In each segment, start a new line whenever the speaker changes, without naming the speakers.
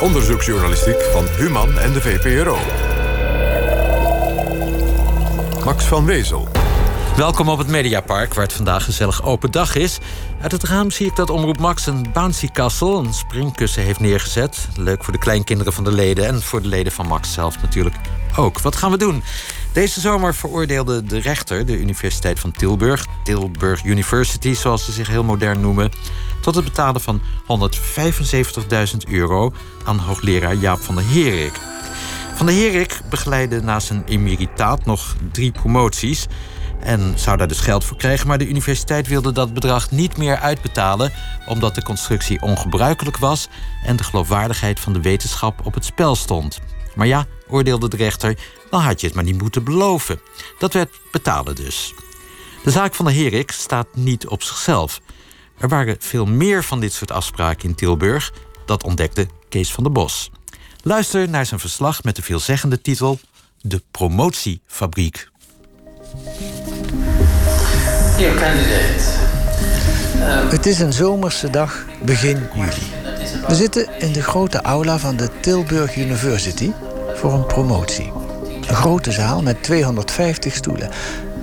Onderzoeksjournalistiek van Human en de VPRO. Max van Wezel.
Welkom op het Mediapark, waar het vandaag gezellig open dag is. Uit het raam zie ik dat Omroep Max een bouncy castle, een springkussen, heeft neergezet. Leuk voor de kleinkinderen van de leden en voor de leden van Max zelf natuurlijk ook. Wat gaan we doen? Deze zomer veroordeelde de rechter de Universiteit van Tilburg, Tilburg University zoals ze zich heel modern noemen, tot het betalen van 175.000 euro aan hoogleraar Jaap van der Herik. Van der Herik begeleidde na zijn emeritaat nog drie promoties en zou daar dus geld voor krijgen, maar de universiteit wilde dat bedrag niet meer uitbetalen omdat de constructie ongebruikelijk was en de geloofwaardigheid van de wetenschap op het spel stond. Maar ja, oordeelde de rechter, dan had je het maar niet moeten beloven. Dat werd betalen dus. De zaak van de Herik staat niet op zichzelf. Er waren veel meer van dit soort afspraken in Tilburg. Dat ontdekte Kees van der Bos. Luister naar zijn verslag met de veelzeggende titel De Promotiefabriek.
Dear candidate.
Het is een zomerse dag, begin juli. We zitten in de grote aula van de Tilburg University voor een promotie. Een grote zaal met 250 stoelen,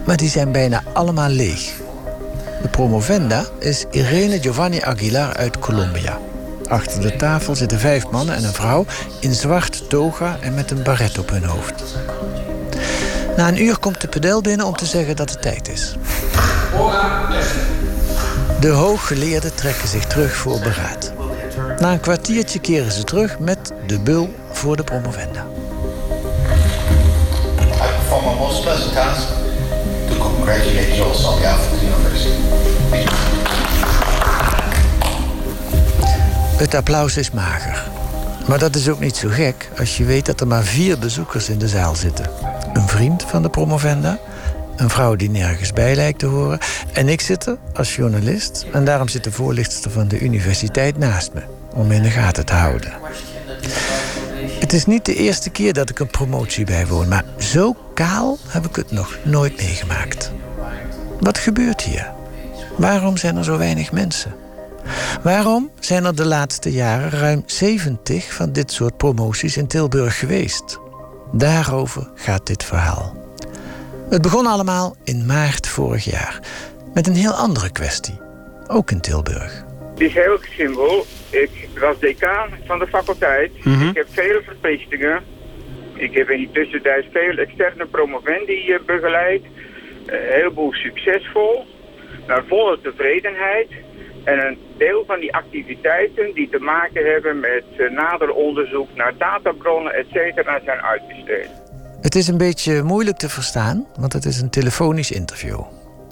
maar die zijn bijna allemaal leeg. De promovenda is Irene Giovanni Aguilar uit Colombia. Achter de tafel zitten vijf mannen en een vrouw in zwart toga en met een baret op hun hoofd. Na een uur komt de pedel binnen om te zeggen dat het tijd is. De hooggeleerden trekken zich terug voor beraad. Na een kwartiertje keren ze terug met de bul voor de promovenda.
Perform a most pleasant task to congratulate you also on behalf of the university.
Het applaus is mager. Maar dat is ook niet zo gek als je weet dat er maar vier bezoekers in de zaal zitten. Een vriend van de promovenda, een vrouw die nergens bij lijkt te horen... en ik zit er als journalist en daarom zit de voorlichter van de universiteit naast me... om in de gaten te houden. Het is niet de eerste keer dat ik een promotie bijwoon... maar zo kaal heb ik het nog nooit meegemaakt. Wat gebeurt hier? Waarom zijn er zo weinig mensen? Waarom zijn er de laatste jaren ruim 70 van dit soort promoties in Tilburg geweest? Daarover gaat dit verhaal. Het begon allemaal in maart vorig jaar met een heel andere kwestie, ook in Tilburg.
Het is heel simpel. Ik was decaan van de faculteit. Ik heb vele verplichtingen. Ik heb in die tussentijd veel externe promovendi eh, begeleid. Een heleboel succesvol. Naar volle tevredenheid. En een deel van die activiteiten die te maken hebben met eh, nader onderzoek naar databronnen, et cetera, zijn uitbesteed.
Het is een beetje moeilijk te verstaan, want het is een telefonisch interview.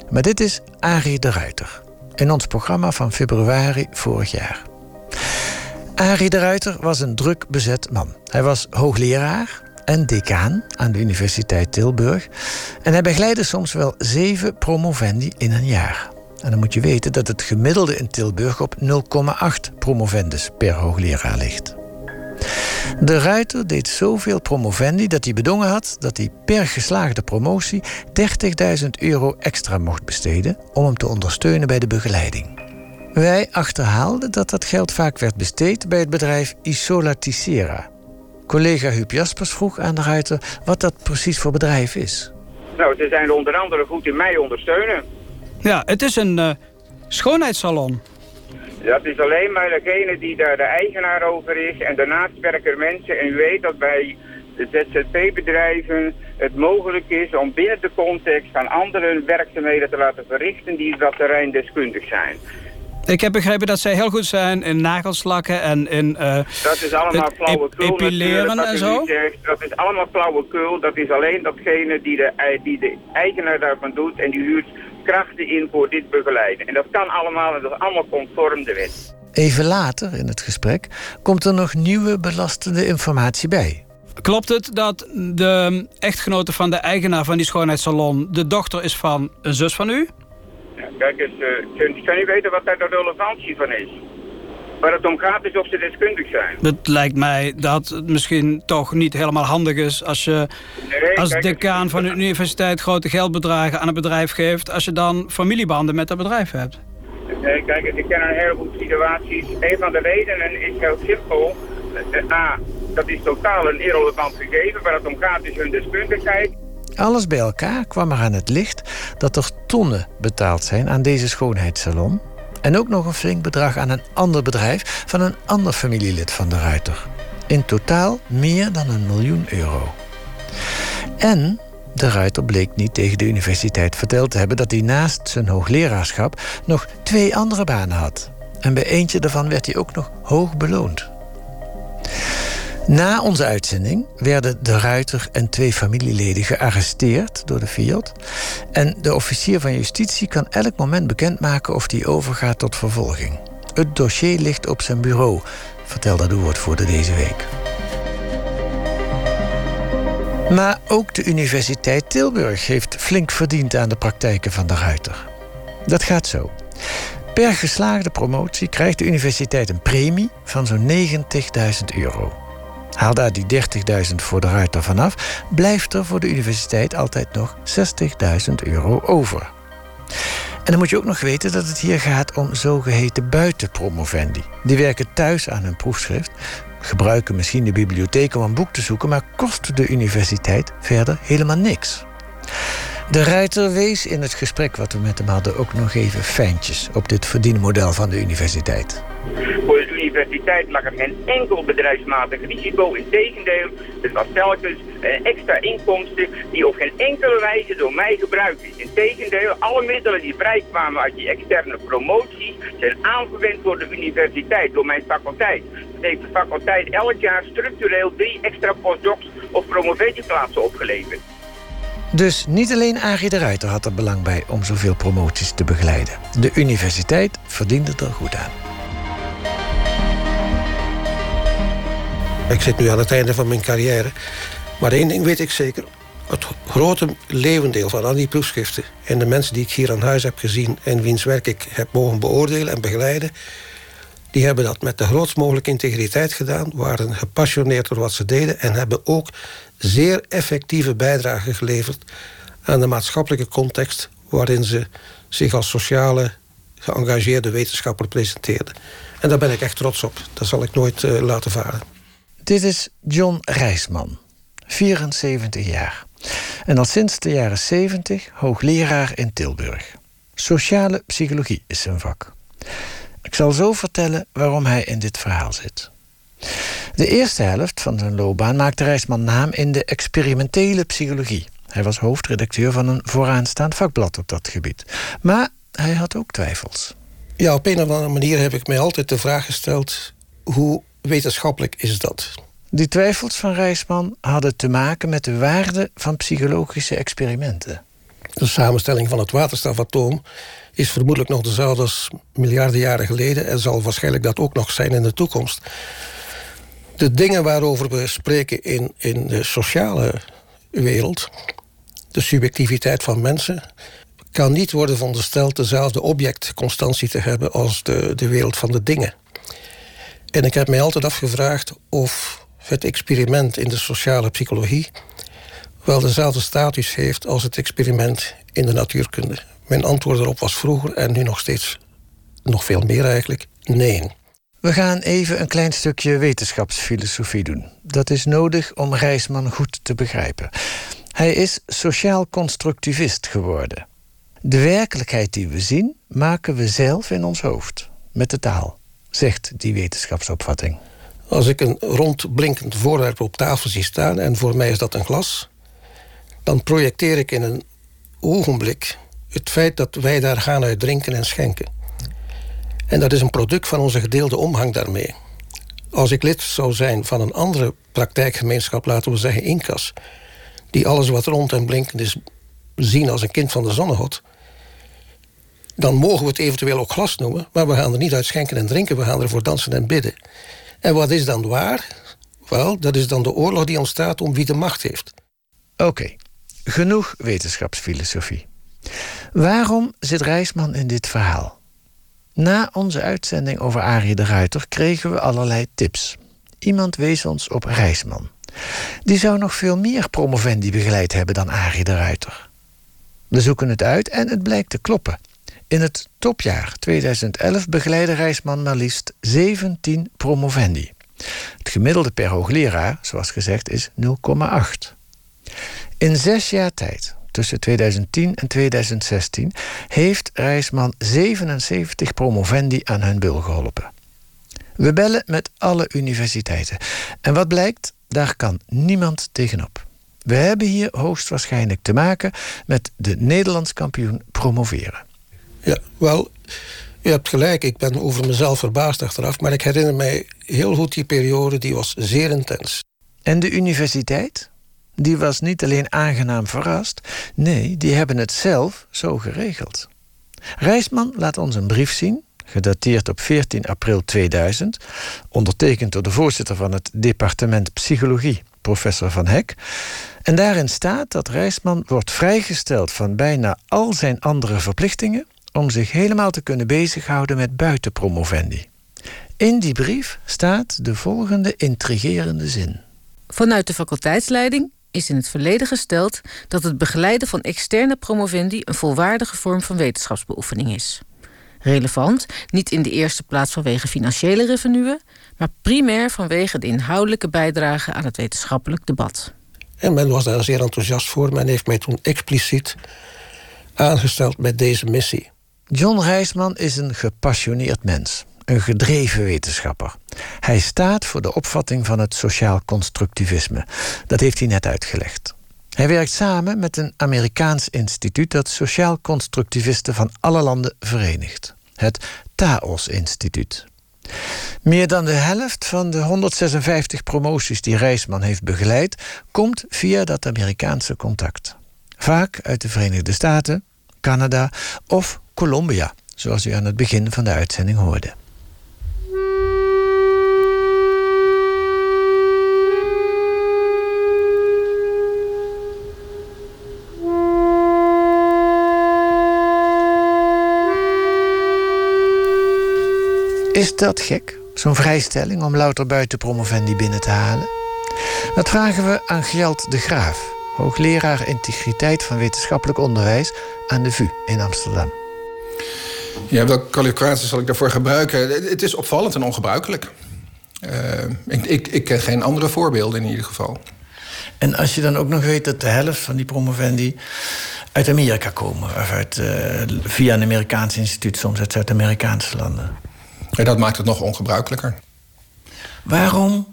Maar dit is Arie de Ruiter in ons programma van februari vorig jaar. Arie de Ruiter was een druk bezet man. Hij was hoogleraar en decaan aan de Universiteit Tilburg. En hij begeleidde soms wel zeven promovendi in een jaar. En dan moet je weten dat het gemiddelde in Tilburg op 0,8 promovendus per hoogleraar ligt. De Ruiter deed zoveel promovendi dat hij bedongen had dat hij per geslaagde promotie 30.000 euro extra mocht besteden om hem te ondersteunen bij de begeleiding. Wij achterhaalden dat dat geld vaak werd besteed bij het bedrijf Isolaticera. Collega Huub Jaspers vroeg aan de Ruiter wat dat precies voor bedrijf is.
Nou, ze zijn onder andere goed in mij ondersteunen.
Ja, het is een eh, schoonheidssalon.
Dat is alleen maar degene die daar de eigenaar over is. En daarnaast werken er mensen. En u weet dat bij de ZZP-bedrijven het mogelijk is om binnen de context van andere werkzaamheden te laten verrichten die dat terrein deskundig zijn.
Ik heb begrepen dat zij heel goed zijn in nagelslakken en in uh,
Dat is allemaal flauwekul
epileren en zo?
zegt. Dat is allemaal flauwekul. Dat is alleen datgene die de, die de eigenaar daarvan doet. En die huurt krachten in voor dit begeleiden. En dat kan allemaal en dat is allemaal conform de wet.
Even later in het gesprek komt er nog nieuwe belastende informatie bij.
Klopt het dat de echtgenote van de eigenaar van die schoonheidssalon... de dochter is van een zus van u?
Ja, kijk eens, uh, kunt, kan u weten wat daar de relevantie van is? Waar het om gaat is of ze deskundig zijn.
Het lijkt mij dat het misschien toch niet helemaal handig is... als je
Nee,
als
kijk
decaan van een universiteit grote geldbedragen aan een bedrijf geeft... als je dan familiebanden met dat bedrijf hebt.
Nee, kijk ik ken een heleboel situaties. Een van de redenen is heel simpel. A, dat is totaal een irrelevant gegeven. Waar het om gaat is hun deskundigheid.
Alles bij elkaar kwam er aan het licht dat er tonnen betaald zijn aan deze schoonheidssalon. En ook nog een flink bedrag aan een ander bedrijf van een ander familielid van de Ruiter. In totaal meer dan een miljoen euro. En de Ruiter bleek niet tegen de universiteit verteld te hebben dat hij naast zijn hoogleraarschap nog twee andere banen had. En bij eentje daarvan werd hij ook nog hoog beloond. Na onze uitzending werden de Ruiter en twee familieleden gearresteerd door de Fiat. En de officier van justitie kan elk moment bekendmaken of die overgaat tot vervolging. Het dossier ligt op zijn bureau, vertelde de woordvoerder deze week. Maar ook de Universiteit Tilburg heeft flink verdiend aan de praktijken van de Ruiter. Dat gaat zo. Per geslaagde promotie krijgt de universiteit een premie van zo'n 90.000 euro. Haal daar die 30.000 voor de Ruiter vanaf, blijft er voor de universiteit altijd nog 60.000 euro over. En dan moet je ook nog weten dat het hier gaat om zogeheten buitenpromovendi. Die werken thuis aan hun proefschrift, gebruiken misschien de bibliotheek om een boek te zoeken, maar kosten de universiteit verder helemaal niks. De Ruiter wees in het gesprek wat we met hem hadden ook nog even fijntjes op dit verdienmodel van de universiteit.
Voor de universiteit lag er geen enkel bedrijfsmatig risico. Integendeel, het was telkens een extra inkomsten die op geen enkele wijze door mij gebruikt is. Integendeel, alle middelen die vrijkwamen uit die externe promoties zijn aangewend door de universiteit, door mijn faculteit. Dat heeft de faculteit elk jaar structureel drie extra postdocs of promoventieplaatsen opgeleverd.
Dus niet alleen Arie de Ruiter had er belang bij om zoveel promoties te begeleiden. De universiteit verdiende er goed aan.
Ik zit nu aan het einde van mijn carrière. Maar één ding weet ik zeker. Het grote levendeel van al die proefschriften... en de mensen die ik hier aan huis heb gezien... en wiens werk ik heb mogen beoordelen en begeleiden... die hebben dat met de grootst mogelijke integriteit gedaan... waren gepassioneerd door wat ze deden... en hebben ook zeer effectieve bijdrage geleverd... aan de maatschappelijke context... waarin ze zich als sociale, geëngageerde wetenschapper presenteerden. En daar ben ik echt trots op. Dat zal ik nooit uh, laten varen.
Dit is John Rijsman, 74 jaar. En al sinds de jaren 70 hoogleraar in Tilburg. Sociale psychologie is zijn vak. Ik zal zo vertellen waarom hij in dit verhaal zit. De eerste helft van zijn loopbaan maakte Rijsman naam in de experimentele psychologie. Hij was hoofdredacteur van een vooraanstaand vakblad op dat gebied. Maar hij had ook twijfels.
Ja, op een of andere manier heb ik mij altijd de vraag gesteld: hoe wetenschappelijk is dat?
Die twijfels van Rijsman hadden te maken met de waarde van psychologische experimenten.
De samenstelling van het waterstofatoom is vermoedelijk nog dezelfde als miljarden jaren geleden en zal waarschijnlijk dat ook nog zijn in de toekomst. De dingen waarover we spreken in, in de sociale wereld, de subjectiviteit van mensen, kan niet worden verondersteld dezelfde objectconstantie te hebben als de, de wereld van de dingen. En ik heb mij altijd afgevraagd of het experiment in de sociale psychologie wel dezelfde status heeft als het experiment in de natuurkunde. Mijn antwoord erop was vroeger en nu nog steeds nog veel meer eigenlijk nee.
We gaan even een klein stukje wetenschapsfilosofie doen. Dat is nodig om Rijsman goed te begrijpen. Hij is sociaal constructivist geworden. De werkelijkheid die we zien, maken we zelf in ons hoofd, met de taal zegt die wetenschapsopvatting.
Als ik een rond blinkend voorwerp op tafel zie staan en voor mij is dat een glas, dan projecteer ik in een ogenblik het feit dat wij daar gaan uit drinken en schenken. En dat is een product van onze gedeelde omgang daarmee. Als ik lid zou zijn van een andere praktijkgemeenschap, laten we zeggen Inkas, die alles wat rond en blinkend is zien als een kind van de zonnehot, dan mogen we het eventueel ook glas noemen, maar we gaan er niet uit schenken en drinken, we gaan ervoor dansen en bidden. En wat is dan waar? Wel, dat is dan de oorlog die ontstaat om wie de macht heeft.
Oké, genoeg wetenschapsfilosofie. Waarom zit Rijsman in dit verhaal? Na onze uitzending over Arie de Ruiter kregen we allerlei tips. Iemand wees ons op Rijsman. Die zou nog veel meer promovendi begeleid hebben dan Arie de Ruiter. We zoeken het uit en het blijkt te kloppen. In het topjaar 2011 begeleidde Rijsman maar liefst 17 promovendi. Het gemiddelde per hoogleraar, zoals gezegd, is 0,8. In zes jaar tijd, tussen 2010 en 2016, heeft Rijsman 77 promovendi aan hun bul geholpen. We bellen met alle universiteiten. En wat blijkt? Daar kan niemand tegenop. We hebben hier hoogstwaarschijnlijk te maken met de Nederlands kampioen promoveren.
Ja, wel, u hebt gelijk. Ik ben over mezelf verbaasd achteraf. Maar ik herinner mij heel goed die periode, die was zeer intens.
En de universiteit? Die was niet alleen aangenaam verrast. Nee, die hebben het zelf zo geregeld. Rijsman laat ons een brief zien, gedateerd op 14 april 2000, ondertekend door de voorzitter van het departement Psychologie, professor Van Hek. En daarin staat dat Rijsman wordt vrijgesteld van bijna al zijn andere verplichtingen om zich helemaal te kunnen bezighouden met buitenpromovendi. In die brief staat de volgende intrigerende zin.
Vanuit de faculteitsleiding is in het verleden gesteld dat het begeleiden van externe promovendi een volwaardige vorm van wetenschapsbeoefening is. Relevant niet in de eerste plaats vanwege financiële revenuen, maar primair vanwege de inhoudelijke bijdrage aan het wetenschappelijk debat.
En men was daar zeer enthousiast voor. Men heeft mij toen expliciet aangesteld met deze missie.
John Rijsman is een gepassioneerd mens, een gedreven wetenschapper. Hij staat voor de opvatting van het sociaal constructivisme. Dat heeft hij net uitgelegd. Hij werkt samen met een Amerikaans instituut dat sociaal constructivisten van alle landen verenigt. Het Taos-instituut. Meer dan de helft van de 156 promoties die Rijsman heeft begeleid, komt via dat Amerikaanse contact. Vaak uit de Verenigde Staten, Canada of Colombia, zoals u aan het begin van de uitzending hoorde. Is dat gek, zo'n vrijstelling om louter buitenpromovendi binnen te halen? Dat vragen we aan Gjalt de Graaf, hoogleraar integriteit van wetenschappelijk onderwijs aan de VU in Amsterdam.
Ja, welke kwalificaties zal ik daarvoor gebruiken? Het is opvallend en ongebruikelijk. Uh, ik, ik, ik ken geen andere voorbeelden in ieder geval.
En als je dan ook nog weet dat de helft van die promovendi uit Amerika komen, of uit, uh, via een Amerikaans instituut, soms uit Zuid-Amerikaanse landen.
Ja, dat maakt het nog ongebruikelijker.
Waarom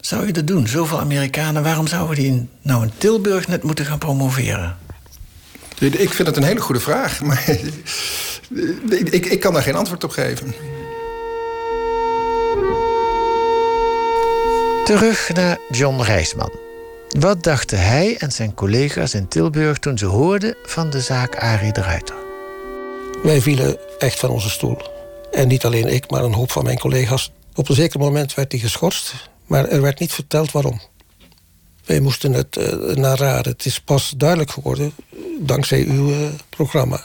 zou je dat doen? Zoveel Amerikanen, waarom zouden die nou in Tilburg net moeten gaan promoveren?
Ik vind het een hele goede vraag, maar ik, ik kan daar geen antwoord op geven.
Terug naar John Rijsman. Wat dachten hij en zijn collega's in Tilburg toen ze hoorden van de zaak Arie de Ruiter?
Wij vielen echt van onze stoel. En niet alleen ik, maar een hoop van mijn collega's. Op een zeker moment werd hij geschorst, maar er werd niet verteld waarom. Wij moesten het uh, naraden. Het is pas duidelijk geworden dankzij uw uh, programma.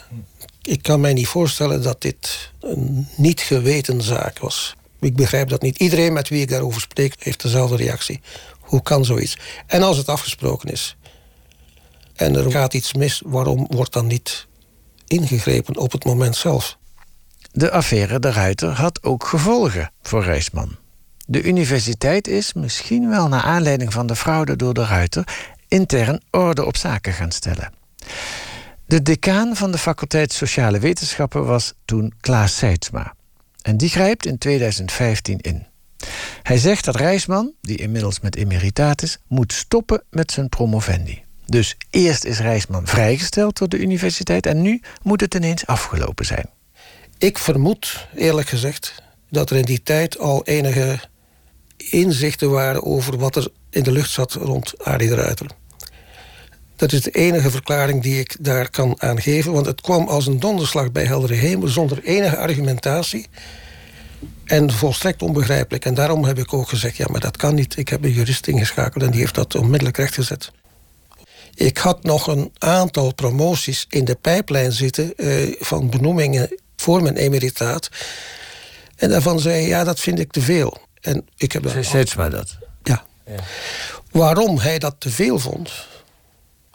Ik kan mij niet voorstellen dat dit een niet geweten zaak was. Ik begrijp dat niet iedereen met wie ik daarover spreek heeft dezelfde reactie. Hoe kan zoiets? En als het afgesproken is en er gaat iets mis, waarom wordt dan niet ingegrepen op het moment zelf?
De affaire De Ruiter had ook gevolgen voor Rijsman. De universiteit is, misschien wel naar aanleiding van de fraude door De Ruiter, intern orde op zaken gaan stellen. De decaan van de faculteit Sociale Wetenschappen was toen Klaas Seidsma. En die grijpt in 2015 in. Hij zegt dat Rijsman, die inmiddels met emeritaat moet stoppen met zijn promovendi. Dus eerst is Rijsman vrijgesteld door de universiteit en nu moet het ineens afgelopen zijn.
Ik vermoed, eerlijk gezegd, dat er in die tijd al enige inzichten waren over wat er in de lucht zat rond Arie de Ruiter. Dat is de enige verklaring die ik daar kan aangeven, want het kwam als een donderslag bij heldere hemel zonder enige argumentatie. En volstrekt onbegrijpelijk. En daarom heb ik ook gezegd: ja, maar dat kan niet. Ik heb een jurist ingeschakeld en die heeft dat onmiddellijk rechtgezet. Ik had nog een aantal promoties in de pijplijn zitten eh, van benoemingen voor mijn emeritaat. En daarvan zei ja, dat vind ik te veel. En ik heb
Zei steeds maar dat?
Ja. ja. Waarom hij dat te veel vond,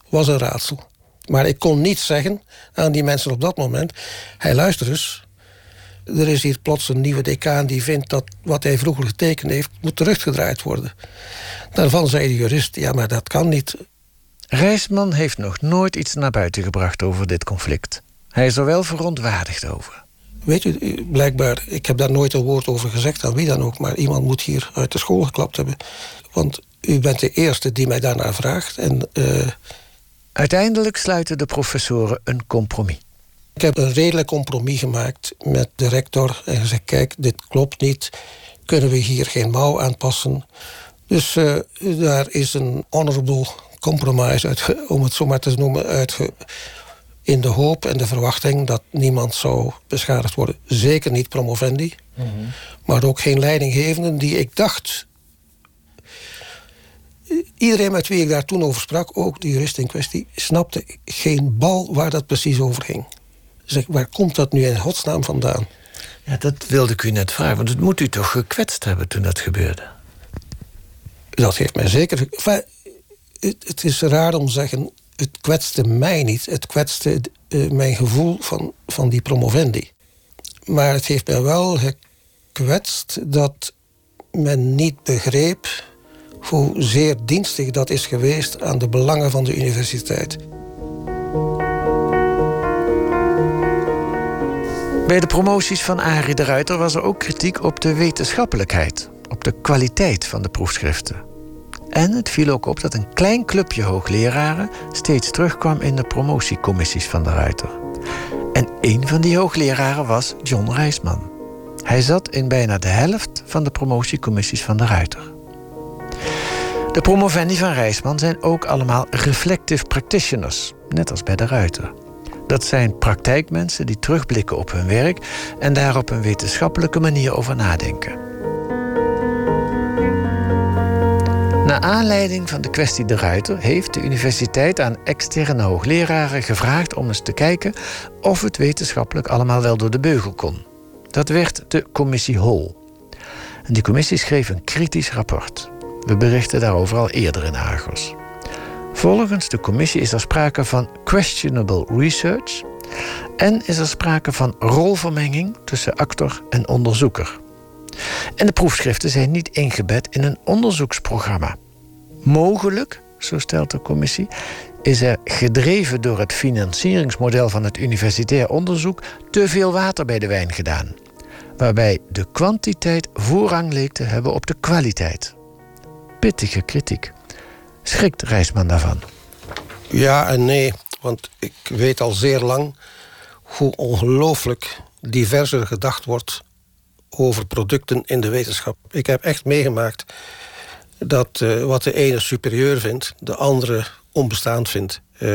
was een raadsel. Maar ik kon niet zeggen aan die mensen op dat moment... hij luister eens, er is hier plots een nieuwe decaan die vindt dat wat hij vroeger getekend heeft, moet teruggedraaid worden. Daarvan zei de jurist, ja, maar dat kan niet.
Rijsman heeft nog nooit iets naar buiten gebracht over dit conflict. Hij is er wel verontwaardigd over.
Weet u, blijkbaar, ik heb daar nooit een woord over gezegd aan wie dan ook, maar iemand moet hier uit de school geklapt hebben. Want u bent de eerste die mij daarnaar vraagt. En, uh...
Uiteindelijk sluiten de professoren een compromis.
Ik heb een redelijk compromis gemaakt met de rector en gezegd: kijk, dit klopt niet. Kunnen we hier geen mouw aanpassen? Dus uh, daar is een honorable compromise, uit, om het zo maar te noemen, uit, in de hoop en de verwachting dat niemand zou beschadigd worden. Zeker niet promovendi, mm -hmm. maar ook geen leidinggevenden die ik dacht. Iedereen met wie ik daar toen over sprak, ook de jurist in kwestie, snapte geen bal waar dat precies over ging. Zeg, waar komt dat nu in godsnaam vandaan?
Ja, dat wilde ik u net vragen, want het moet u toch gekwetst hebben toen dat gebeurde?
Dat heeft mij zeker. Enfin, het, het, is raar om te zeggen, het kwetste mij niet. Het kwetste uh, mijn gevoel van, van die promovendi. Maar het heeft mij wel gekwetst dat men niet begreep hoe zeer dienstig dat is geweest aan de belangen van de universiteit.
Bij de promoties van Arie de Ruiter was er ook kritiek op de wetenschappelijkheid, op de kwaliteit van de proefschriften. En het viel ook op dat een klein clubje hoogleraren steeds terugkwam in de promotiecommissies van de Ruiter. En een van die hoogleraren was John Reisman. Hij zat in bijna de helft van de promotiecommissies van de Ruiter. De promovendi van Reisman zijn ook allemaal reflective practitioners, net als bij de Ruiter. Dat zijn praktijkmensen die terugblikken op hun werk en daar op een wetenschappelijke manier over nadenken. Naar aanleiding van de kwestie De Ruiter heeft de universiteit aan externe hoogleraren gevraagd om eens te kijken of het wetenschappelijk allemaal wel door de beugel kon. Dat werd de commissie Hol. En die commissie schreef een kritisch rapport. We berichten daarover al eerder in Argos. Volgens de commissie is er sprake van questionable research en is er sprake van rolvermenging tussen actor en onderzoeker. En de proefschriften zijn niet ingebed in een onderzoeksprogramma. Mogelijk, zo stelt de commissie, is er gedreven door het financieringsmodel van het universitair onderzoek te veel water bij de wijn gedaan, waarbij de kwantiteit voorrang leek te hebben op de kwaliteit. Pittige kritiek. Schrikt Reisman daarvan?
Ja en nee, want ik weet al zeer lang hoe ongelooflijk diverser gedacht wordt over producten in de wetenschap. Ik heb echt meegemaakt dat uh, wat de ene superieur vindt, de andere onbestaand vindt. Uh,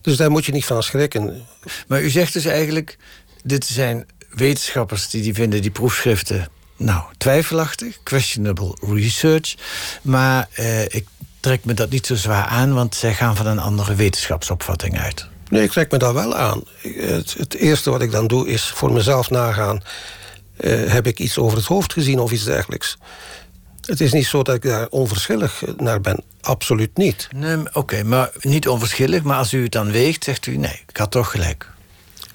dus daar moet je niet van schrikken.
Maar u zegt dus eigenlijk, dit zijn wetenschappers die, die vinden die proefschriften nou, twijfelachtig, questionable research. Maar uh, ik trek me dat niet zo zwaar aan, want zij gaan van een andere wetenschapsopvatting uit.
Nee, ik trek me dat wel aan. Het, het eerste wat ik dan doe is voor mezelf nagaan. Heb ik iets over het hoofd gezien of iets dergelijks? Het is niet zo dat ik daar onverschillig naar ben. Absoluut niet.
Nee, Oké, maar niet onverschillig. Maar als u het dan weegt, zegt u nee, ik had toch gelijk.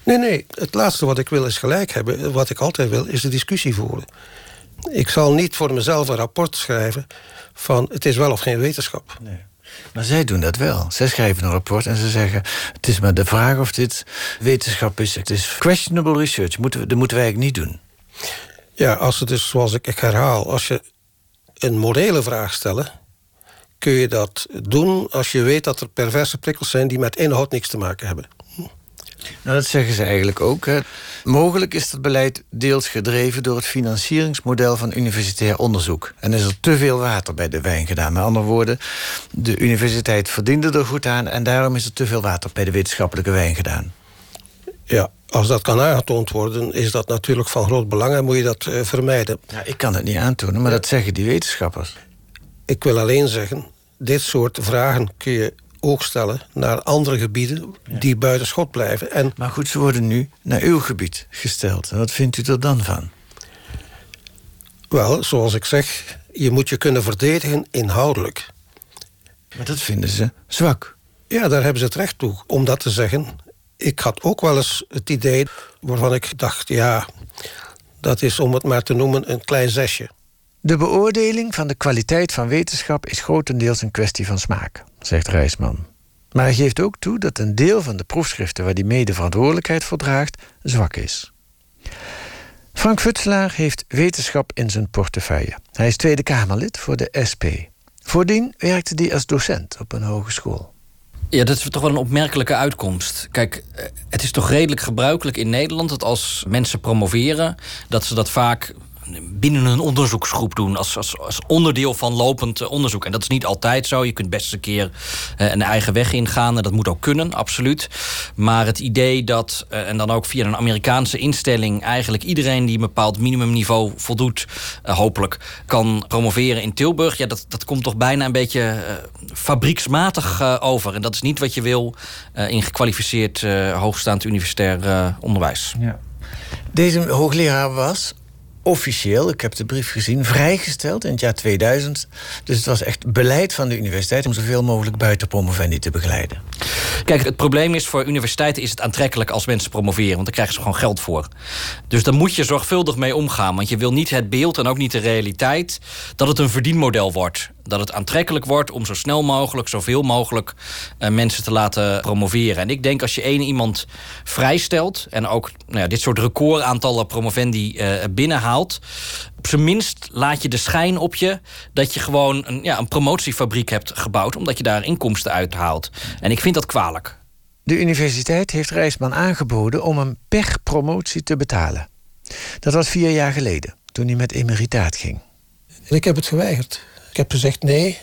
Nee, nee. Het laatste wat ik wil is gelijk hebben. Wat ik altijd wil, is de discussie voeren. Ik zal niet voor mezelf een rapport schrijven van het is wel of geen wetenschap.
Nee. Maar zij doen dat wel. Zij schrijven een rapport en ze zeggen... het is maar de vraag of dit wetenschap is. Het is questionable research. Moeten we, dat moeten wij eigenlijk niet doen.
Ja, als het is zoals ik, ik herhaal... als je een morele vraag stelt... kun je dat doen als je weet dat er perverse prikkels zijn... die met inhoud niks te maken hebben.
Nou, dat zeggen ze eigenlijk ook. Mogelijk is dat beleid deels gedreven door het financieringsmodel van universitair onderzoek. En is er te veel water bij de wijn gedaan. Met andere woorden, de universiteit verdiende er goed aan en daarom is er te veel water bij de wetenschappelijke wijn gedaan.
Ja, als dat kan aangetoond worden, is dat natuurlijk van groot belang en moet je dat uh, vermijden.
Ja, ik kan het niet aantonen, maar dat zeggen die wetenschappers.
Ik wil alleen zeggen, dit soort vragen kun je ook stellen naar andere gebieden die buiten schot blijven. En
maar goed, ze worden nu naar uw gebied gesteld. Wat vindt u er dan van?
Wel, zoals ik zeg, je moet je kunnen verdedigen inhoudelijk.
Maar dat vinden ze zwak.
Ja, daar hebben ze het recht toe om dat te zeggen. Ik had ook wel eens het idee waarvan ik dacht, ja, Dat is, om het maar te noemen, een klein zesje.
De beoordeling van de kwaliteit van wetenschap is grotendeels een kwestie van smaak, zegt Rijsman. Maar hij geeft ook toe dat een deel van de proefschriften waar hij mede verantwoordelijkheid voor draagt, zwak is. Frank Futselaar heeft wetenschap in zijn portefeuille. Hij is Tweede Kamerlid voor de SP. Voordien werkte hij als docent op een hogeschool.
Ja, dat is toch wel een opmerkelijke uitkomst. Kijk, eh, het is toch redelijk gebruikelijk in Nederland dat als mensen promoveren, dat ze dat vaak binnen een onderzoeksgroep doen. Als, als, als onderdeel van lopend eh, onderzoek. En dat is niet altijd zo. Je kunt best een keer uh, een eigen weg ingaan. En dat moet ook kunnen, absoluut. Maar het idee dat, uh, en dan ook via een Amerikaanse instelling... eigenlijk iedereen die een bepaald minimumniveau voldoet... hopelijk kan promoveren in Tilburg... ja, dat, dat komt toch bijna een beetje fabrieksmatig over. En dat is niet wat je wil in gekwalificeerd hoogstaand universitair onderwijs. Ja.
Deze hoogleraar was officieel, ik heb de brief gezien, vrijgesteld in het jaar 2000. Dus het was echt beleid van de universiteit om zoveel mogelijk buiten promovendi te begeleiden.
Kijk, het probleem is voor universiteiten is het aantrekkelijk als mensen promoveren, want daar krijgen ze gewoon geld voor. Dus daar moet je zorgvuldig mee omgaan, want je wil niet het beeld en ook niet de realiteit dat het een verdienmodel wordt dat het aantrekkelijk wordt om zo snel mogelijk, zoveel mogelijk uh, mensen te laten promoveren. En ik denk als je één iemand vrijstelt en ook nou ja, dit soort recordaantallen promovendi uh, binnenhaalt, op zijn minst laat je de schijn op je dat je gewoon een, ja, een promotiefabriek hebt gebouwd, omdat je daar inkomsten uithaalt. En ik vind dat kwalijk.
De universiteit heeft Rijsman aangeboden om hem per promotie te betalen. Dat was vier jaar geleden, toen hij met emeritaat ging.
En ik heb het geweigerd. Ik heb gezegd nee,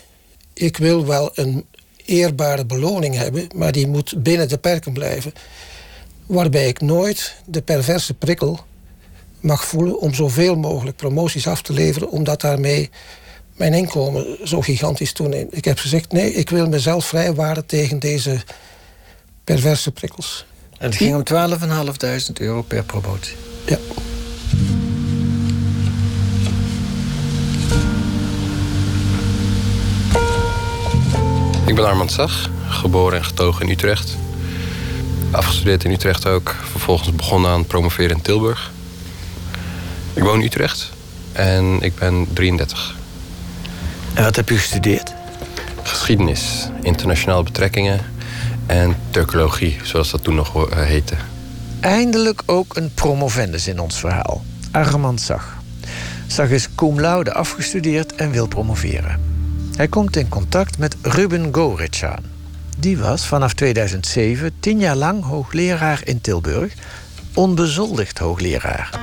ik wil wel een eerbare beloning hebben, maar die moet binnen de perken blijven. Waarbij ik nooit de perverse prikkel mag voelen om zoveel mogelijk promoties af te leveren, omdat daarmee mijn inkomen zo gigantisch toeneemt. Ik heb gezegd nee, ik wil mezelf vrijwaren tegen deze perverse prikkels.
En het ging om 12.500 euro per promotie.
Ja.
Ik ben Armand Zag, geboren en getogen in Utrecht. Afgestudeerd in Utrecht ook. Vervolgens begonnen aan het promoveren in Tilburg. Ik woon in Utrecht en ik ben 33.
En wat heb je gestudeerd?
Geschiedenis, internationale betrekkingen en Turkologie, zoals dat toen nog eh, heette.
Eindelijk ook een promovendus in ons verhaal. Armand Zag. Zag is cum laude afgestudeerd en wil promoveren. Hij komt in contact met Ruben Goritschan. Die was vanaf 2007 tien jaar lang hoogleraar in Tilburg, onbezoldigd hoogleraar.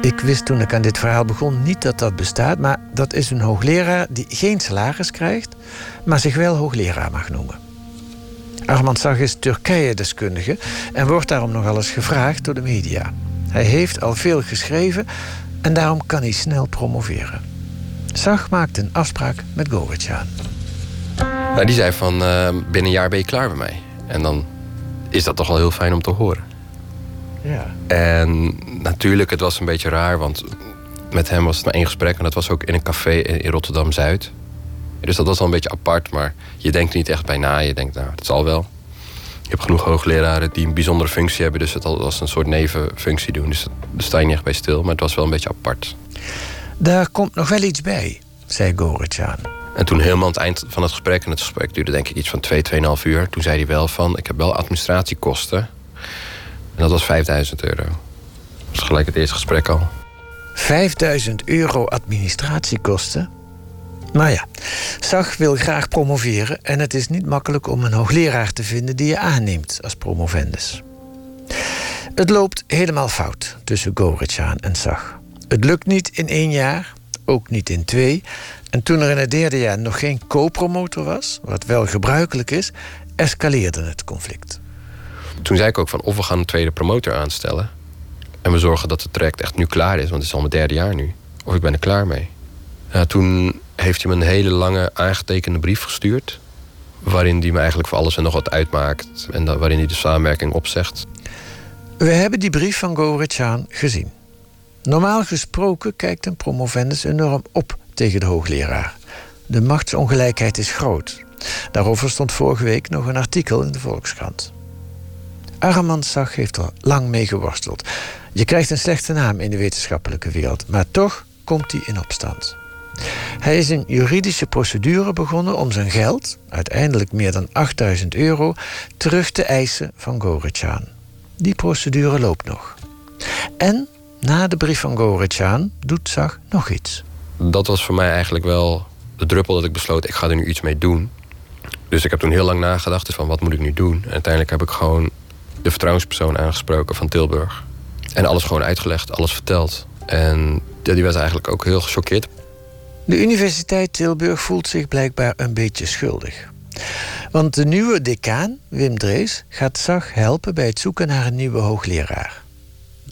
Ik wist toen ik aan dit verhaal begon niet dat dat bestaat, maar dat is een hoogleraar die geen salaris krijgt, maar zich wel hoogleraar mag noemen. Armand Zag is Turkije-deskundige en wordt daarom nogal eens gevraagd door de media. Hij heeft al veel geschreven en daarom kan hij snel promoveren. Zag maakt een afspraak met Goretjaan.
Nou, die zei van uh, binnen een jaar ben je klaar bij mij. En dan is dat toch wel heel fijn om te horen.
Ja.
En natuurlijk, het was een beetje raar, want met hem was het maar één gesprek. En dat was ook in een café in Rotterdam-Zuid. Dus dat was al een beetje apart, maar je denkt niet echt bij na. Je denkt, nou, dat zal wel. Je hebt genoeg hoogleraren die een bijzondere functie hebben, dus het was een soort nevenfunctie doen. Dus daar sta je niet echt bij stil, maar het was wel een beetje apart.
Daar komt nog wel iets bij, zei Goretjaan.
En toen helemaal aan het eind van het gesprek... en het gesprek duurde denk ik iets van 2, 2,5 uur... toen zei hij wel van, ik heb wel administratiekosten. En dat was 5000 euro. Dat was gelijk het eerste gesprek al.
5000 euro administratiekosten? Maar ja, Zag wil graag promoveren... en het is niet makkelijk om een hoogleraar te vinden... die je aanneemt als promovendus. Het loopt helemaal fout tussen Goretjaan en Zag. Het lukt niet in één jaar, ook niet in twee. En toen er in het derde jaar nog geen co-promotor was, wat wel gebruikelijk is, escaleerde het conflict.
Toen zei ik ook van of we gaan een tweede promotor aanstellen. En we zorgen dat het traject echt nu klaar is, want het is al mijn derde jaar nu. Of ik ben er klaar mee. Toen heeft hij me een hele lange aangetekende brief gestuurd. Waarin hij me eigenlijk voor alles en nog wat uitmaakt. En waarin hij de samenwerking opzegt.
We hebben die brief van Gorechan gezien. Normaal gesproken kijkt een promovendus enorm op tegen de hoogleraar. De machtsongelijkheid is groot. Daarover stond vorige week nog een artikel in de Volkskrant. Armand Zag heeft er lang mee geworsteld. Je krijgt een slechte naam in de wetenschappelijke wereld, maar toch komt hij in opstand. Hij is een juridische procedure begonnen om zijn geld, uiteindelijk meer dan 8000 euro, terug te eisen van Gorechan. Die procedure loopt nog. En na de brief van Gorechan doet Zag nog iets.
Dat was voor mij eigenlijk wel de druppel dat ik besloot, ik ga er nu iets mee doen. Dus ik heb toen heel lang nagedacht dus van wat moet ik nu doen. En uiteindelijk heb ik gewoon de vertrouwenspersoon aangesproken van Tilburg. En alles gewoon uitgelegd, alles verteld. En die was eigenlijk ook heel gechoqueerd.
De Universiteit Tilburg voelt zich blijkbaar een beetje schuldig. Want de nieuwe decaan, Wim Drees, gaat Zag helpen bij het zoeken naar een nieuwe hoogleraar.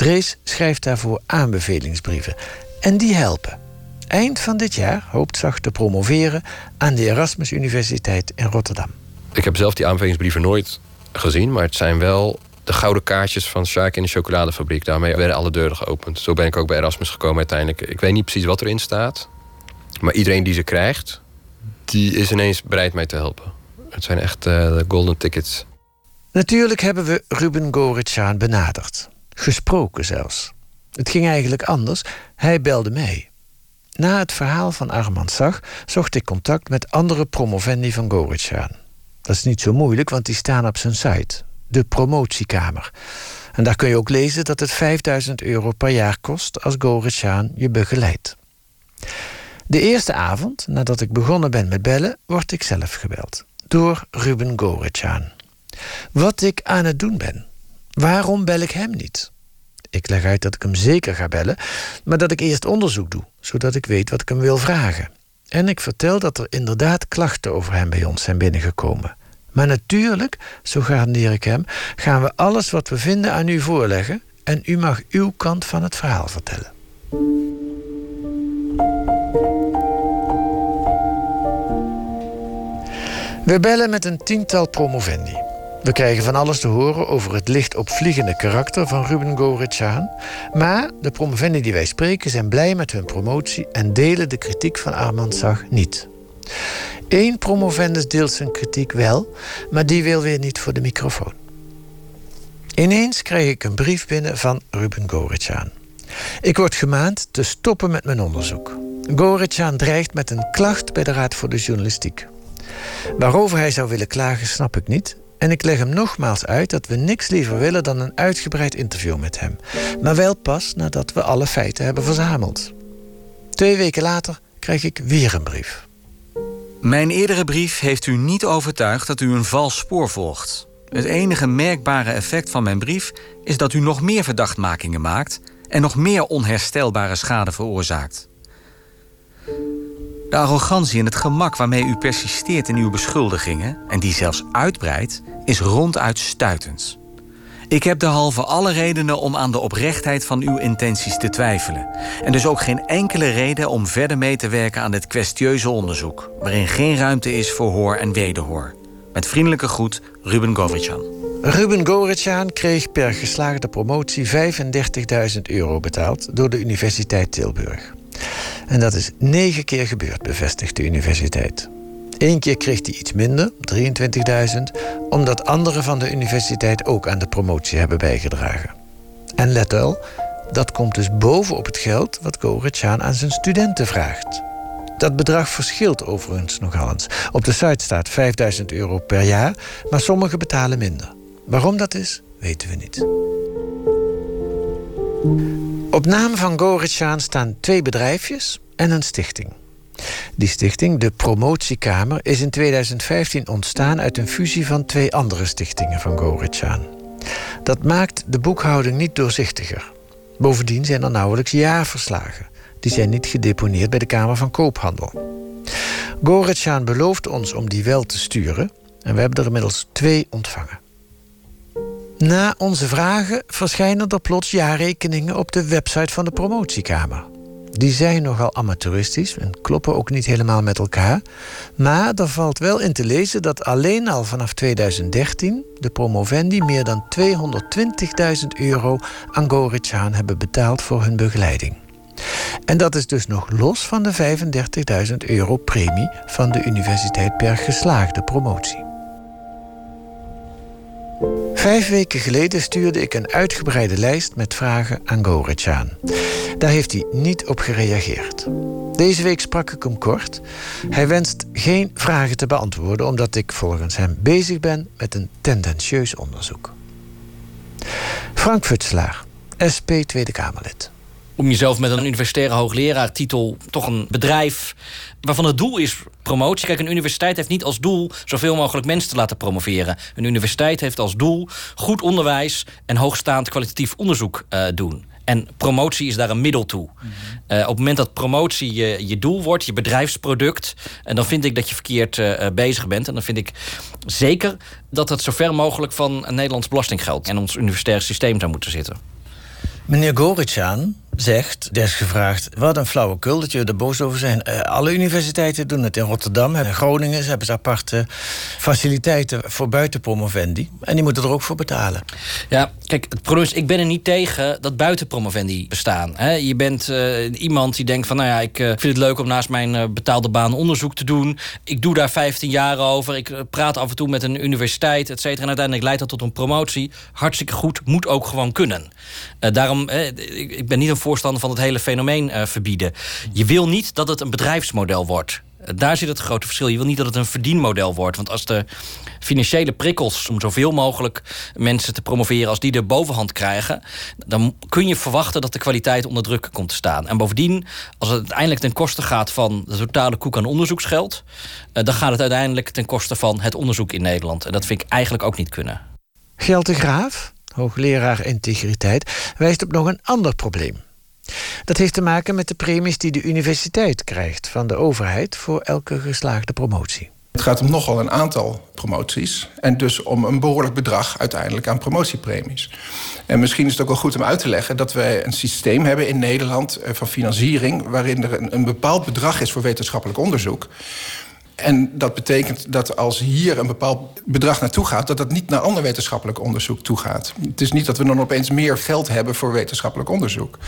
Drees schrijft daarvoor aanbevelingsbrieven. En die helpen. Eind van dit jaar hoopt Zag te promoveren aan de Erasmus Universiteit in Rotterdam.
Ik heb zelf die aanbevelingsbrieven nooit gezien, maar het zijn wel de gouden kaartjes van Sjaak in de chocoladefabriek. Daarmee werden alle deuren geopend. Zo ben ik ook bij Erasmus gekomen uiteindelijk. Ik weet niet precies wat erin staat. Maar iedereen die ze krijgt, die is ineens bereid mij te helpen. Het zijn echt uh, de golden tickets.
Natuurlijk hebben we Ruben Goritschaan benaderd. Gesproken zelfs. Het ging eigenlijk anders. Hij belde mij. Na het verhaal van Armand Zag zocht ik contact met andere promovendi van Goritschaan. Dat is niet zo moeilijk, want die staan op zijn site. De promotiekamer. En daar kun je ook lezen dat het 5000 euro per jaar kost als Goritschaan je begeleidt. De eerste avond, nadat ik begonnen ben met bellen, word ik zelf gebeld. Door Ruben Goretjaan. Wat ik aan het doen ben. Waarom bel ik hem niet? Ik leg uit dat ik hem zeker ga bellen, maar dat ik eerst onderzoek doe, zodat ik weet wat ik hem wil vragen. En ik vertel dat er inderdaad klachten over hem bij ons zijn binnengekomen. Maar natuurlijk, zo garandeer ik hem, gaan we alles wat we vinden aan u voorleggen en u mag uw kant van het verhaal vertellen. We bellen met een tiental promovendi. We krijgen van alles te horen over het licht opvliegende karakter van Ruben Goritschaan. Maar de promovendi die wij spreken zijn blij met hun promotie en delen de kritiek van Armand Zag niet. Eén promovendus deelt zijn kritiek wel, maar die wil weer niet voor de microfoon. Ineens krijg ik een brief binnen van Ruben Goritschaan. Ik word gemaand te stoppen met mijn onderzoek. Goritschaan dreigt met een klacht bij de Raad voor de Journalistiek. Waarover hij zou willen klagen, snap ik niet. En ik leg hem nogmaals uit dat we niks liever willen dan een uitgebreid interview met hem. Maar wel pas nadat we alle feiten hebben verzameld. Twee weken later krijg ik weer een brief.
Mijn eerdere brief heeft u niet overtuigd dat u een vals spoor volgt. Het enige merkbare effect van mijn brief is dat u nog meer verdachtmakingen maakt en nog meer onherstelbare schade veroorzaakt. De arrogantie en het gemak waarmee u persisteert in uw beschuldigingen, en die zelfs uitbreidt, is ronduit stuitend. Ik heb derhalve alle redenen om aan de oprechtheid van uw intenties te twijfelen. En dus ook geen enkele reden om verder mee te werken aan dit kwestieuze onderzoek, waarin geen ruimte is voor hoor en wederhoor. Met vriendelijke groet, Ruben Govrichan.
Ruben Goretjaan kreeg per geslaagde promotie 35.000 euro betaald door de Universiteit Tilburg. En dat is negen keer gebeurd, bevestigt de universiteit. Eén keer kreeg hij iets minder, 23.000, omdat anderen van de universiteit ook aan de promotie hebben bijgedragen. En let wel, dat komt dus bovenop het geld wat Goretjaan aan zijn studenten vraagt. Dat bedrag verschilt overigens nogal eens. Op de site staat 5000 euro per jaar, maar sommigen betalen minder. Waarom dat is, weten we niet. Op naam van Goritschaan staan twee bedrijfjes en een stichting. Die stichting, de Promotiekamer, is in 2015 ontstaan uit een fusie van twee andere stichtingen van Goritschaan. Dat maakt de boekhouding niet doorzichtiger. Bovendien zijn er nauwelijks jaarverslagen. Die zijn niet gedeponeerd bij de Kamer van Koophandel. Goritschaan belooft ons om die wel te sturen en we hebben er inmiddels twee ontvangen. Na onze vragen verschijnen er plots jaarrekeningen op de website van de promotiekamer. Die zijn nogal amateuristisch en kloppen ook niet helemaal met elkaar. Maar er valt wel in te lezen dat alleen al vanaf 2013 de promovendi meer dan 220.000 euro aan Goritschaan hebben betaald voor hun begeleiding. En dat is dus nog los van de 35.000 euro premie van de universiteit per geslaagde promotie. Vijf weken geleden stuurde ik een uitgebreide lijst met vragen aan Goretjaan. Daar heeft hij niet op gereageerd. Deze week sprak ik hem kort. Hij wenst geen vragen te beantwoorden omdat ik volgens hem bezig ben met een tendentieus onderzoek. Frank Futselaar, SP Tweede Kamerlid
om jezelf met een universitaire hoogleraartitel toch een bedrijf waarvan het doel is promotie. Kijk, een universiteit heeft niet als doel zoveel mogelijk mensen te laten promoveren. Een universiteit heeft als doel goed onderwijs en hoogstaand kwalitatief onderzoek uh, doen. En promotie is daar een middel toe. uh, op het moment dat promotie je, je doel wordt, je bedrijfsproduct, en dan vind ik dat je verkeerd uh, bezig bent. En dan vind ik zeker dat het zo ver mogelijk van een Nederlands belastinggeld en ons universitair systeem zou moeten zitten.
Meneer Goritjaan zegt, desgevraagd... wat een flauwekul dat je er boos over zijn. Uh, alle universiteiten doen het. In Rotterdam en Groningen ze hebben ze aparte faciliteiten... voor buitenpromovendi. En die moeten er ook voor betalen.
Ja, kijk, het ik ben er niet tegen dat buitenpromovendi bestaan. Hè? Je bent uh, iemand die denkt van... nou ja, ik uh, vind het leuk om naast mijn betaalde baan onderzoek te doen. Ik doe daar 15 jaar over. Ik praat af en toe met een universiteit, et cetera. En uiteindelijk leidt dat tot een promotie. Hartstikke goed, moet ook gewoon kunnen. daarom, ik, ik ben niet een voorstander van het hele fenomeen uh, verbieden. Je wil niet dat het een bedrijfsmodel wordt. Daar zit het grote verschil. Je wil niet dat het een verdienmodel wordt. Want als de financiële prikkels om zoveel mogelijk mensen te promoveren, als die de bovenhand krijgen, dan kun je verwachten dat de kwaliteit onder druk komt te staan. En bovendien, als het uiteindelijk ten koste gaat van de totale koek aan onderzoeksgeld, uh, dan gaat het uiteindelijk ten koste van het onderzoek in Nederland. En dat vind ik eigenlijk ook niet kunnen.
Geld de Graaf, hoogleraar integriteit, wijst op nog een ander probleem. Dat heeft te maken met de premies die de universiteit krijgt van de overheid voor elke geslaagde promotie.
Het gaat om nogal een aantal promoties. En dus om een behoorlijk bedrag uiteindelijk aan promotiepremies. En misschien is het ook wel goed om uit te leggen dat wij een systeem hebben in Nederland eh, van financiering. waarin er een, een bepaald bedrag is voor wetenschappelijk onderzoek. En dat betekent dat als hier een bepaald bedrag naartoe gaat... dat dat niet naar ander wetenschappelijk onderzoek toe gaat. Het is niet dat we dan opeens meer geld hebben voor wetenschappelijk onderzoek.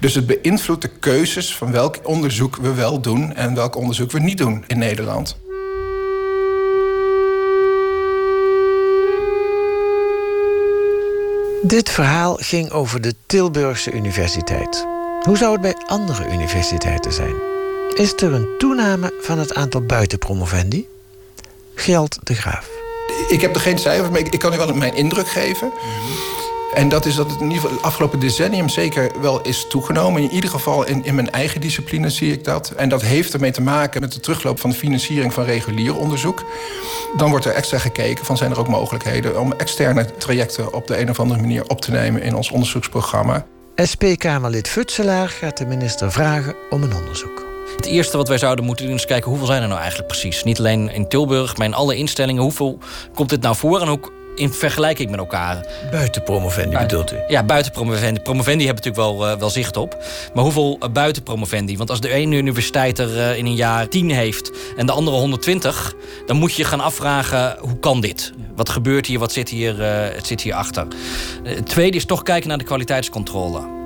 Dus het beïnvloedt de keuzes van welk onderzoek we wel doen... en welk onderzoek we niet doen in Nederland.
Dit verhaal ging over de Tilburgse Universiteit. Hoe zou het bij andere universiteiten zijn? Is er een toename van het aantal buitenpromovendi? Geld de Graaf.
Ik heb er geen cijfers, maar ik, kan u wel mijn indruk geven. En dat is dat het in ieder geval het afgelopen decennium zeker wel is toegenomen. In ieder geval in, in mijn eigen discipline zie ik dat. En dat heeft ermee te maken met de terugloop van de financiering van regulier onderzoek. Dan wordt er extra gekeken van zijn er ook mogelijkheden om externe trajecten op de een of andere manier op te nemen in ons onderzoeksprogramma.
SP-Kamerlid Futselaar gaat de minister vragen om een onderzoek.
Het eerste wat wij zouden moeten doen is kijken hoeveel zijn er nou eigenlijk precies. Niet alleen in Tilburg, maar in alle instellingen. Hoeveel komt dit nou voor en hoe in vergelijking met elkaar.
Buitenpromovendi bedoelt u?
Ja, buitenpromovendi. Promovendi hebben natuurlijk wel, uh, wel zicht op. Maar hoeveel uh, buitenpromovendi? Want als de ene universiteit er uh, in een jaar 10 heeft en de andere 120... dan moet je gaan afvragen, hoe kan dit? Wat gebeurt hier? Wat zit hier, het zit hier achter? het tweede is toch kijken naar de kwaliteitscontrole.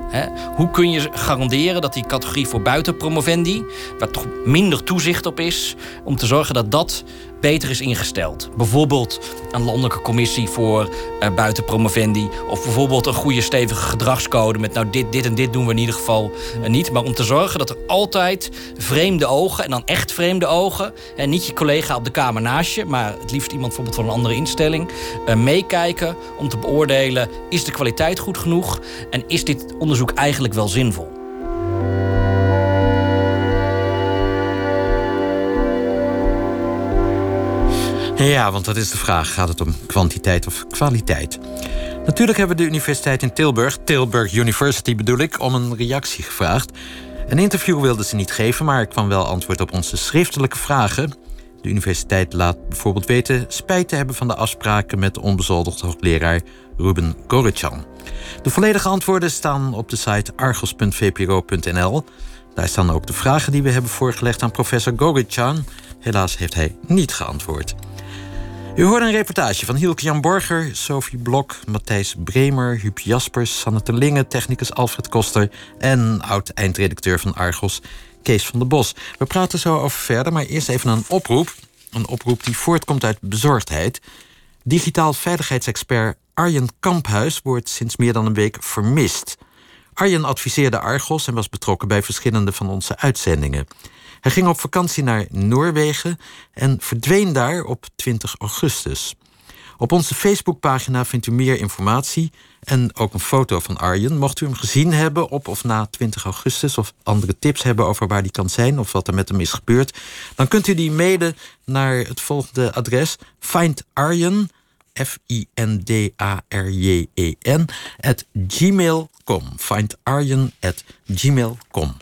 Hoe kun je garanderen dat die categorie voor buitenpromovendi, waar toch minder toezicht op is, om te zorgen dat dat beter is ingesteld? Bijvoorbeeld een landelijke commissie voor uh, buitenpromovendi, of bijvoorbeeld een goede stevige gedragscode met nou dit, dit en dit doen we in ieder geval uh, niet. Maar om te zorgen dat er altijd vreemde ogen, en dan echt vreemde ogen, en niet je collega op de kamer naast je, maar het liefst iemand bijvoorbeeld van een andere instelling, uh, meekijken om te beoordelen: is de kwaliteit goed genoeg en is dit onderzoek eigenlijk wel zinvol?
Ja, want dat is de vraag. Gaat het om kwantiteit of kwaliteit? Natuurlijk hebben we de universiteit in Tilburg, Tilburg University bedoel ik, om een reactie gevraagd. Een interview wilde ze niet geven, maar ik kwam wel antwoord op onze schriftelijke vragen. De universiteit laat bijvoorbeeld weten spijt te hebben van de afspraken met de onbezoldigde hoogleraar Ruben Gorechan. De volledige antwoorden staan op de site argos.vpro.nl. Daar staan ook de vragen die we hebben voorgelegd aan professor Gorechan. Helaas heeft hij niet geantwoord. U hoorde een reportage van Hielke Jan Borger, Sophie Blok, Matthijs Bremer, Huub Jaspers, Sanne Terlinge, technicus Alfred Koster en oud-eindredacteur van Argos, Kees van der Bos. We praten zo over verder, maar eerst even een oproep. Een oproep die voortkomt uit bezorgdheid. Digitaal veiligheidsexpert Arjen Kamphuis wordt sinds meer dan een week vermist. Arjen adviseerde Argos en was betrokken bij verschillende van onze uitzendingen. Hij ging op vakantie naar Noorwegen en verdween daar op 20 augustus. Op onze Facebookpagina vindt u meer informatie en ook een foto van Arjen. Mocht u hem gezien hebben op of na 20 augustus of andere tips hebben over waar hij kan zijn of wat er met hem is gebeurd, dan kunt u die mailen naar het volgende adres: findarjen, F-I-N-D-A-R-J-E-N, at gmail.com. Findarjen at gmail.com.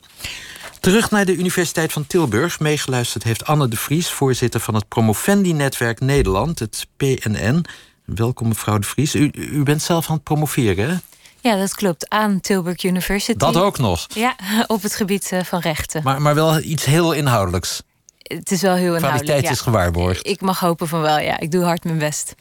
Terug naar de Universiteit van Tilburg. Meegeluisterd heeft Anne de Vries, voorzitter van het Promovendi-netwerk Nederland, het PNN. Welkom, mevrouw de Vries. U, u bent zelf aan het promoveren, hè?
Ja, dat klopt. Aan Tilburg University.
Dat ook nog?
Ja, op het gebied eh, van rechten.
Maar, maar wel iets heel inhoudelijks.
Het is wel heel inhoudelijk.
Kwaliteit is gewaarborgd.
Ik mag hopen van wel, ja. Ik doe hard mijn best.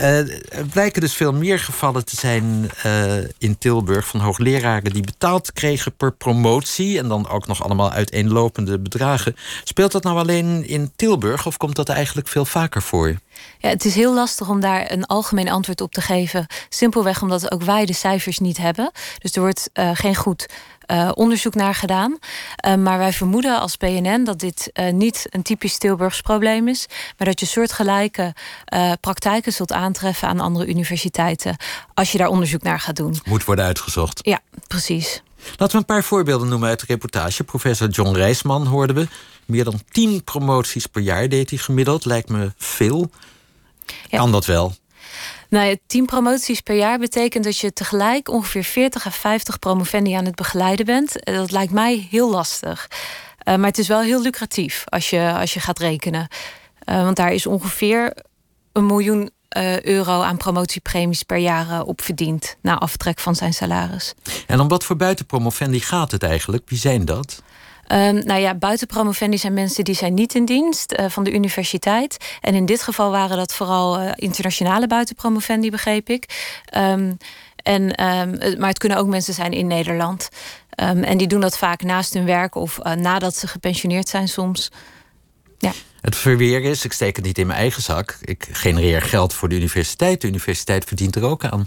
Uh, er blijken dus veel meer gevallen te zijn uh, in Tilburg van hoogleraren die betaald kregen per promotie en dan ook nog allemaal uiteenlopende bedragen. Speelt dat nou alleen in Tilburg of komt dat eigenlijk veel vaker voor?
Ja, het is heel lastig om daar een algemeen antwoord op te geven. Simpelweg omdat ook wij de cijfers niet hebben. Dus er wordt uh, geen goed onderzoek naar gedaan. Maar wij vermoeden als BNN dat dit niet een typisch Tilburgs probleem is, maar dat je soortgelijke praktijken zult aantreffen aan andere universiteiten als je daar onderzoek naar gaat doen.
Moet worden uitgezocht.
Ja, precies.
Laten we een paar voorbeelden noemen uit de reportage. Professor John Reisman hoorden we. Meer dan tien promoties per jaar deed hij gemiddeld. Lijkt me veel. Ja. Kan dat wel?
Nou ja, 10 promoties per jaar betekent dat je tegelijk ongeveer 40 à 50 promovendi aan het begeleiden bent. Dat lijkt mij heel lastig. Uh, maar het is wel heel lucratief als je, als je gaat rekenen. Uh, want daar is ongeveer een miljoen uh, euro aan promotiepremies per jaar op verdiend. Na aftrek van zijn salaris.
En om wat voor buitenpromovendi gaat het eigenlijk? Wie zijn dat?
Um, nou ja, buitenpromovendi zijn mensen die zijn niet in dienst uh, van de universiteit. En in dit geval waren dat vooral uh, internationale buitenpromovendi, begreep ik. Um, en, um, maar het kunnen ook mensen zijn in Nederland. en die doen dat vaak naast hun werk of uh, nadat ze gepensioneerd zijn soms. Ja.
Het verweer is, ik steek het niet in mijn eigen zak. Ik genereer geld voor de universiteit. De universiteit verdient er ook aan.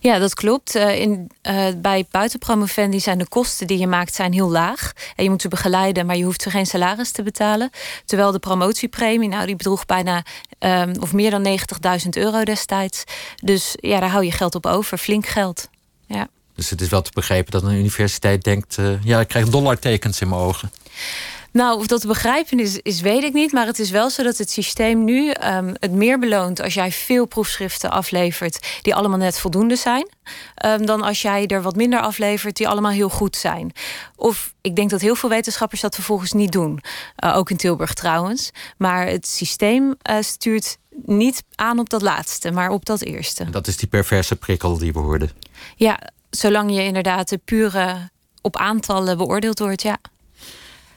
Ja, dat klopt. Uh, in, uh, bij buitenpromovendi zijn de kosten die je maakt zijn heel laag. En je moet ze begeleiden, maar je hoeft ze geen salaris te betalen. Terwijl de promotiepremie, nou, die bedroeg bijna um, of meer dan 90.000 euro destijds. Dus ja, daar hou je geld op over. Flink geld. Ja.
Dus het is wel te begrijpen dat een universiteit denkt... Uh, ja, ik krijg dollartekens in mijn ogen.
Nou, of dat te begrijpen is, is, weet ik niet. Maar het is wel zo dat het systeem nu um, het meer beloont als jij veel proefschriften aflevert die allemaal net voldoende zijn. Um, dan als jij er wat minder aflevert die allemaal heel goed zijn. Of ik denk dat heel veel wetenschappers dat vervolgens niet doen. Uh, ook in Tilburg trouwens. Maar het systeem uh, stuurt niet aan op dat laatste, maar op dat eerste.
En dat is die perverse prikkel die we hoorden.
Ja, zolang je inderdaad de pure op aantallen beoordeeld wordt, ja.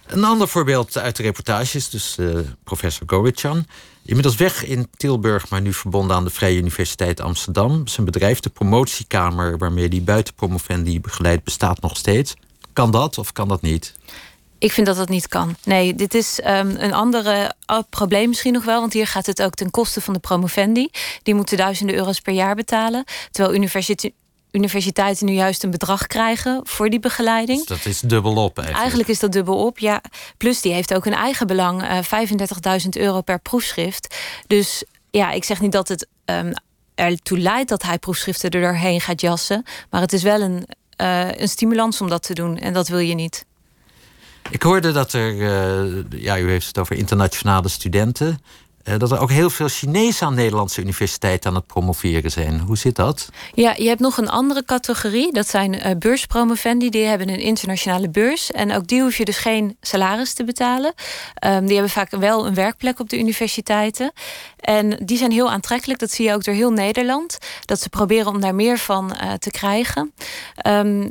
Een ander voorbeeld uit de reportage is dus uh, professor Goritjan. Inmiddels weg in Tilburg, maar nu verbonden aan de Vrije Universiteit Amsterdam. Zijn bedrijf, de promotiekamer waarmee hij buitenpromovendi begeleidt, bestaat nog steeds. Kan dat of kan dat niet?
Ik vind dat dat niet kan. Nee, dit is um, een andere uh, probleem misschien nog wel. Want hier gaat het ook ten koste van de promovendi. Die moeten duizenden euro's per jaar betalen. Terwijl universiteit universiteiten nu juist een bedrag krijgen voor die begeleiding. Dus
dat is dubbel op eigenlijk.
Eigenlijk is dat dubbel op, ja. Plus die heeft ook een eigen belang, uh, 35.000 euro per proefschrift. Dus ja, ik zeg niet dat het um, ertoe leidt dat hij proefschriften er doorheen gaat jassen. Maar het is wel een, uh, een stimulans om dat te doen. En dat wil je niet.
Ik hoorde dat er, uh, ja, u heeft het over internationale studenten. Uh, dat er ook heel veel Chinezen aan Nederlandse universiteiten aan het promoveren zijn. Hoe zit dat?
Ja, je hebt nog een andere categorie. Dat zijn uh, beurspromovendi. Die hebben een internationale beurs. En ook die hoef je dus geen salaris te betalen. Um, die hebben vaak wel een werkplek op de universiteiten. En die zijn heel aantrekkelijk. Dat zie je ook door heel Nederland. Dat ze proberen om daar meer van uh, te krijgen. Um,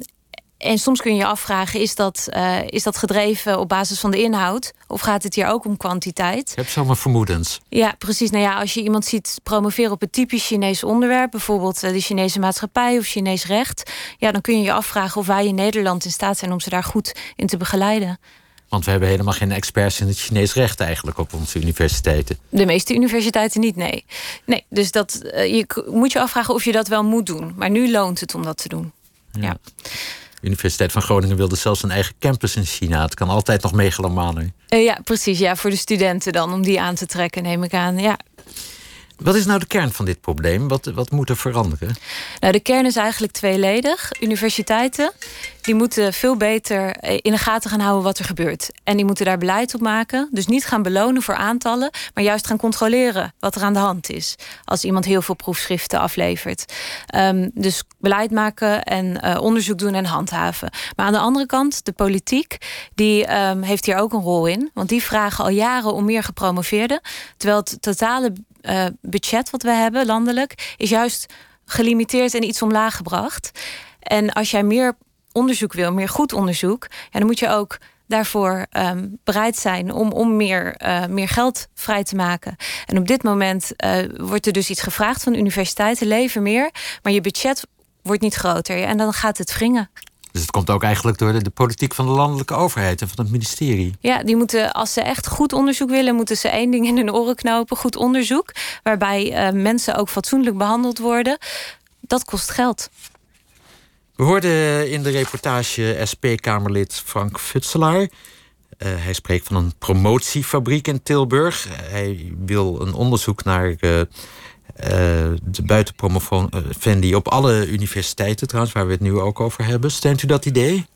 en soms kun je je afvragen, is dat, uh, is dat gedreven op basis van de inhoud? Of gaat het hier ook om kwantiteit?
Ik heb zomaar vermoedens.
Ja, precies. Nou ja, als je iemand ziet promoveren op een typisch Chinees onderwerp... bijvoorbeeld uh, de Chinese maatschappij of Chinees recht... Ja, dan kun je je afvragen of wij in Nederland in staat zijn om ze daar goed in te begeleiden.
Want we hebben helemaal geen experts in het Chinees recht eigenlijk op onze universiteiten.
De meeste universiteiten niet, nee. Nee, dus dat, uh, je moet je afvragen of je dat wel moet doen. Maar nu loont het om dat te doen. ja.
Universiteit van Groningen wilde zelfs een eigen campus in China. Het kan altijd nog megalomaner.
Uh, ja, precies. Ja, voor de studenten dan, om die aan te trekken, neem ik aan. Ja.
Wat is nou de kern van dit probleem? Wat, wat moet er veranderen?
Nou, de kern is eigenlijk tweeledig. Universiteiten die moeten veel beter eh, in de gaten gaan houden wat er gebeurt. En die moeten daar beleid op maken. Dus niet gaan belonen voor aantallen, maar juist gaan controleren wat er aan de hand is. Als iemand heel veel proefschriften aflevert. Um, dus beleid maken en uh, onderzoek doen en handhaven. Maar aan de andere kant, de politiek, die um, heeft hier ook een rol in. Want die vragen al jaren om meer gepromoveerden. Terwijl het totale uh, budget wat we hebben landelijk is juist gelimiteerd en iets omlaag gebracht. En als jij meer onderzoek wil, meer goed onderzoek, dan moet je ook daarvoor um, bereid zijn om, om meer, uh, meer geld vrij te maken. En op dit moment uh, wordt er dus iets gevraagd van universiteiten, lever meer, maar je budget wordt niet groter. En dan gaat het wringen.
Dus het komt ook eigenlijk door de, de, politiek van de landelijke overheid en van het ministerie.
Ja, die moeten, als ze echt goed onderzoek willen, moeten ze één ding in hun oren knopen: goed onderzoek. Waarbij uh, mensen ook fatsoenlijk behandeld worden. Dat kost geld.
We hoorden in de reportage SP-Kamerlid Frank Futselaar. Uh, hij spreekt van een promotiefabriek in Tilburg. Hij wil een onderzoek naar uh, uh, de buitenpromovendi op alle universiteiten, trouwens, waar we het nu ook over hebben. Steunt u dat idee?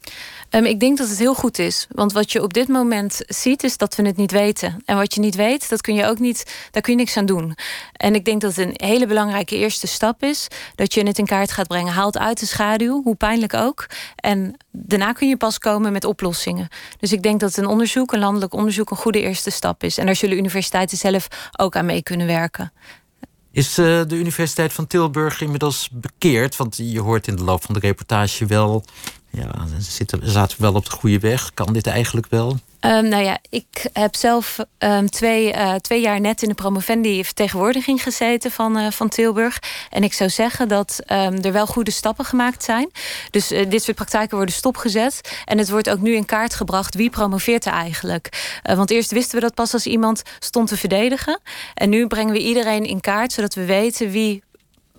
Um, ik denk dat het heel goed is. Want wat je op dit moment ziet, is dat we het niet weten. En wat je niet weet, dat kun je ook niet, daar kun je niks aan doen. En ik denk dat het een hele belangrijke eerste stap is. Dat je het in kaart gaat brengen. Haalt uit de schaduw, hoe pijnlijk ook. En daarna kun je pas komen met oplossingen. Dus ik denk dat een onderzoek, een landelijk onderzoek, een goede eerste stap is. En daar zullen universiteiten zelf ook aan mee kunnen werken.
Is uh, de Universiteit van Tilburg inmiddels bekeerd? Want je hoort in de loop van de reportage wel ja, zitten, zaten wel op de goede weg. Kan dit eigenlijk wel?
Um, nou ja, ik heb zelf um, twee, uh, twee jaar net in de promovendi vertegenwoordiging gezeten van, uh, van Tilburg. En ik zou zeggen dat um, er wel goede stappen gemaakt zijn. Dus uh, dit soort praktijken worden stopgezet. En het wordt ook nu in kaart gebracht wie promoveert er eigenlijk. want eerst wisten we dat pas als iemand stond te verdedigen. En nu brengen we iedereen in kaart, zodat we weten wie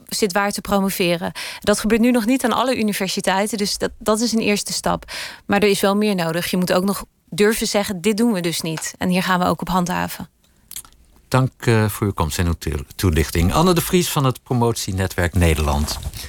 zit waar te promoveren. Dat gebeurt nu nog niet aan alle universiteiten, dus dat, dat is een eerste stap. Maar er is wel meer nodig. Je moet ook nog durven zeggen: dit doen we dus niet. En hier gaan we ook op handhaven.
Dank uh, voor uw komst en uw toelichting. Anne de Vries van het Promotienetwerk Nederland.